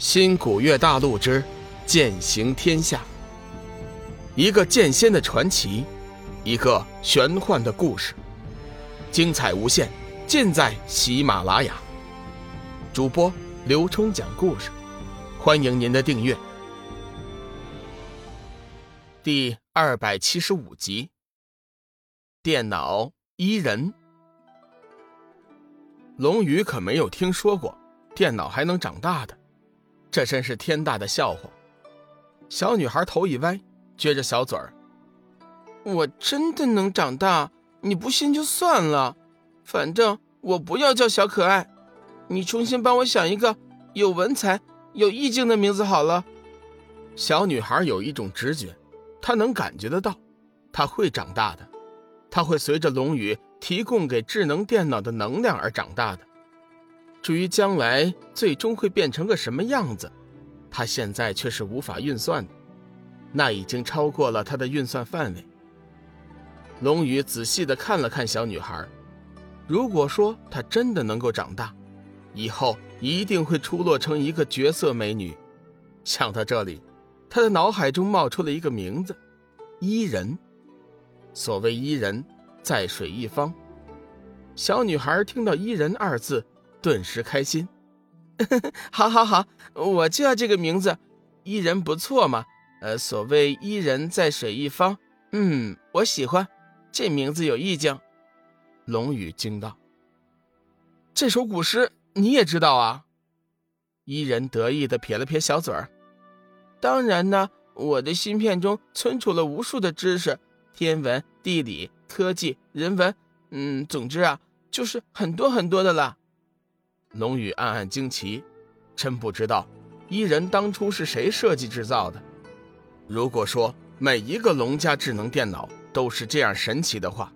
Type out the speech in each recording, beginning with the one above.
新古月大陆之剑行天下，一个剑仙的传奇，一个玄幻的故事，精彩无限，尽在喜马拉雅。主播刘冲讲故事，欢迎您的订阅。第二百七十五集，电脑伊人，龙宇可没有听说过电脑还能长大的。这真是天大的笑话！小女孩头一歪，撅着小嘴儿：“我真的能长大？你不信就算了，反正我不要叫小可爱。你重新帮我想一个有文采、有意境的名字好了。”小女孩有一种直觉，她能感觉得到，她会长大的，她会随着龙宇提供给智能电脑的能量而长大的。至于将来最终会变成个什么样子，他现在却是无法运算的，那已经超过了他的运算范围。龙宇仔细的看了看小女孩，如果说她真的能够长大，以后一定会出落成一个绝色美女。想到这里，他的脑海中冒出了一个名字：伊人。所谓伊人，在水一方。小女孩听到“伊人”二字。顿时开心，好，好，好，我就要这个名字，伊人不错嘛。呃，所谓伊人在水一方，嗯，我喜欢，这名字有意境。龙宇惊道：“这首古诗你也知道啊？”伊人得意的撇了撇小嘴儿：“当然呢，我的芯片中存储了无数的知识，天文、地理、科技、人文，嗯，总之啊，就是很多很多的了。”龙宇暗暗惊奇，真不知道伊人当初是谁设计制造的。如果说每一个龙家智能电脑都是这样神奇的话，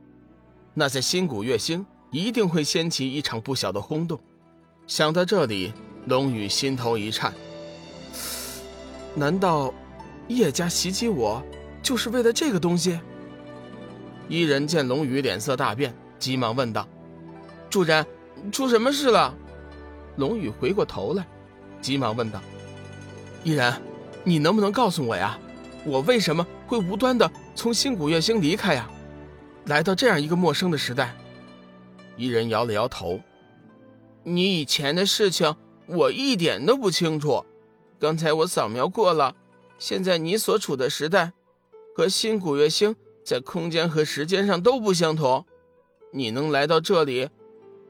那在新古月星一定会掀起一场不小的轰动。想到这里，龙宇心头一颤。难道叶家袭击我，就是为了这个东西？伊人见龙宇脸色大变，急忙问道：“主人，出什么事了？”龙宇回过头来，急忙问道：“依然，你能不能告诉我呀？我为什么会无端的从新古月星离开呀？来到这样一个陌生的时代？”伊人摇了摇头：“你以前的事情我一点都不清楚。刚才我扫描过了，现在你所处的时代和新古月星在空间和时间上都不相同。你能来到这里，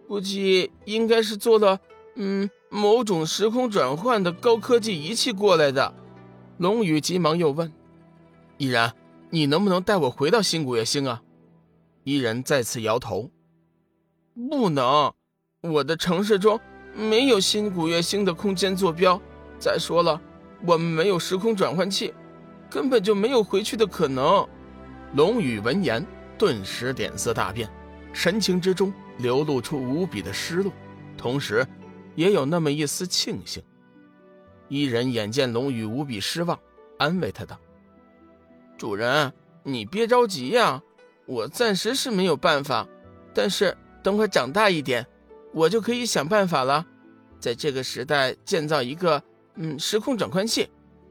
估计应该是做了……”嗯，某种时空转换的高科技仪器过来的。龙宇急忙又问：“依然，你能不能带我回到新古月星啊？”依然再次摇头：“不能，我的城市中没有新古月星的空间坐标。再说了，我们没有时空转换器，根本就没有回去的可能。”龙宇闻言，顿时脸色大变，神情之中流露出无比的失落，同时。也有那么一丝庆幸。伊人眼见龙宇无比失望，安慰他道：“主人，你别着急呀，我暂时是没有办法，但是等会长大一点，我就可以想办法了，在这个时代建造一个嗯时空转换器，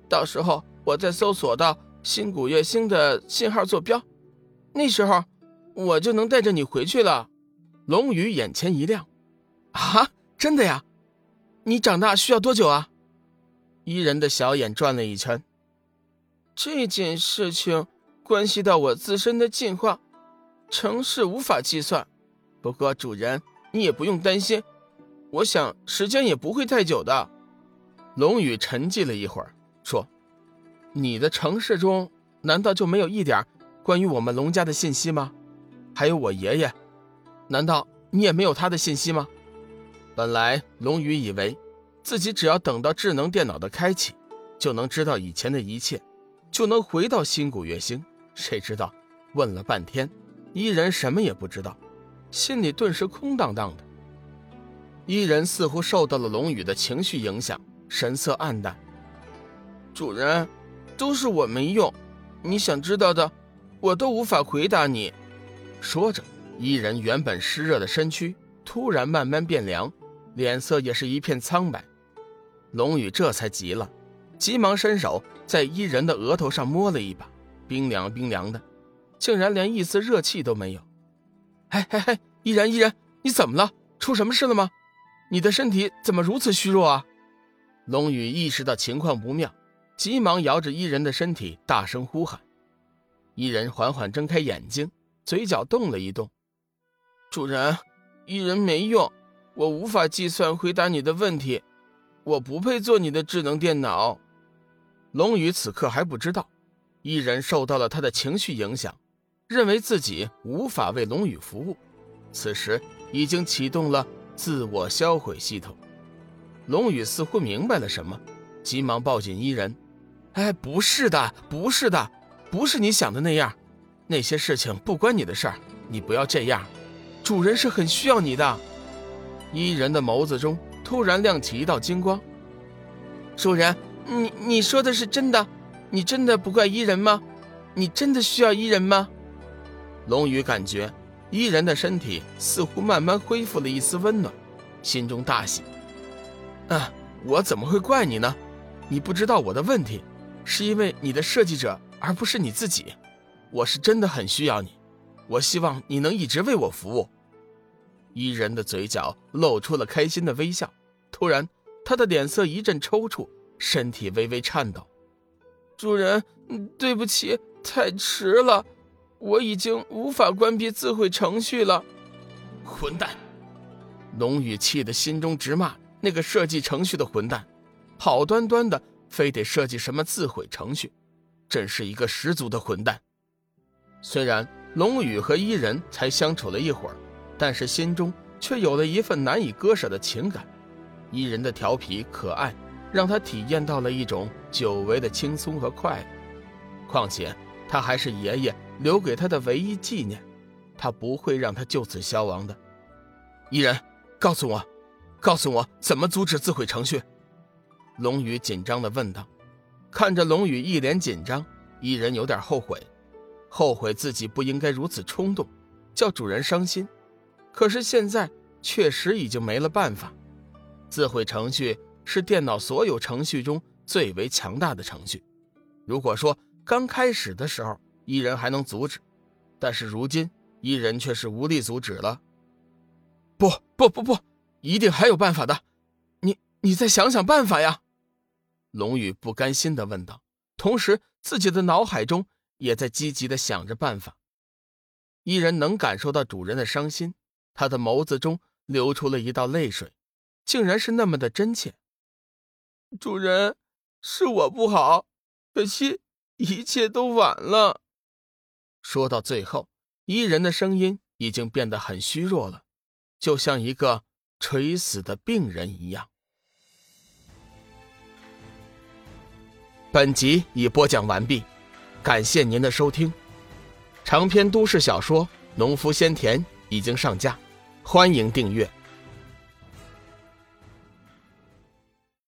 到时候我再搜索到新古月星的信号坐标，那时候我就能带着你回去了。”龙宇眼前一亮：“啊，真的呀？”你长大需要多久啊？伊人的小眼转了一圈。这件事情关系到我自身的进化，城市无法计算。不过主人，你也不用担心，我想时间也不会太久的。龙宇沉寂了一会儿，说：“你的城市中难道就没有一点关于我们龙家的信息吗？还有我爷爷，难道你也没有他的信息吗？”本来龙宇以为自己只要等到智能电脑的开启，就能知道以前的一切，就能回到新古月星。谁知道问了半天，伊人什么也不知道，心里顿时空荡荡的。伊人似乎受到了龙宇的情绪影响，神色黯淡。主人，都是我没用，你想知道的，我都无法回答你。说着，伊人原本湿热的身躯突然慢慢变凉。脸色也是一片苍白。龙宇这才急了，急忙伸手在伊人的额头上摸了一把，冰凉冰凉的，竟然连一丝热气都没有。哎哎哎，伊人伊人，你怎么了？出什么事了吗？你的身体怎么如此虚弱啊？龙宇意识到情况不妙，急忙摇着伊人的身体，大声呼喊。伊人缓缓睁开眼睛，嘴角动了一动。主人，伊人没用，我无法计算回答你的问题，我不配做你的智能电脑。龙宇此刻还不知道，伊人受到了他的情绪影响，认为自己无法为龙宇服务，此时已经启动了自我销毁系统。龙宇似乎明白了什么，急忙抱紧伊人：“哎，不是的，不是的，不是你想的那样，那些事情不关你的事儿，你不要这样。主人是很需要你的。”伊人的眸子中突然亮起一道金光：“主人，你你说的是真的？你真的不怪伊人吗？你真的需要伊人吗？”龙宇感觉伊人的身体似乎慢慢恢复了一丝温暖，心中大喜。啊，我怎么会怪你呢？你不知道我的问题，是因为你的设计者，而不是你自己。我是真的很需要你，我希望你能一直为我服务。伊人的嘴角露出了开心的微笑，突然，他的脸色一阵抽搐，身体微微颤抖。主人，对不起，太迟了，我已经无法关闭自毁程序了。混蛋！龙宇气得心中直骂。那个设计程序的混蛋，好端端的非得设计什么自毁程序，真是一个十足的混蛋。虽然龙宇和伊人才相处了一会儿，但是心中却有了一份难以割舍的情感。伊人的调皮可爱，让他体验到了一种久违的轻松和快乐。况且他还是爷爷留给他的唯一纪念，他不会让他就此消亡的。伊人，告诉我。告诉我怎么阻止自毁程序？龙宇紧张地问道。看着龙宇一脸紧张，伊人有点后悔，后悔自己不应该如此冲动，叫主人伤心。可是现在确实已经没了办法。自毁程序是电脑所有程序中最为强大的程序。如果说刚开始的时候伊人还能阻止，但是如今伊人却是无力阻止了。不不不不！一定还有办法的，你你再想想办法呀！龙宇不甘心的问道，同时自己的脑海中也在积极的想着办法。伊人能感受到主人的伤心，他的眸子中流出了一道泪水，竟然是那么的真切。主人，是我不好，可惜一切都晚了。说到最后，伊人的声音已经变得很虚弱了，就像一个。垂死的病人一样。本集已播讲完毕，感谢您的收听。长篇都市小说《农夫先田》已经上架，欢迎订阅。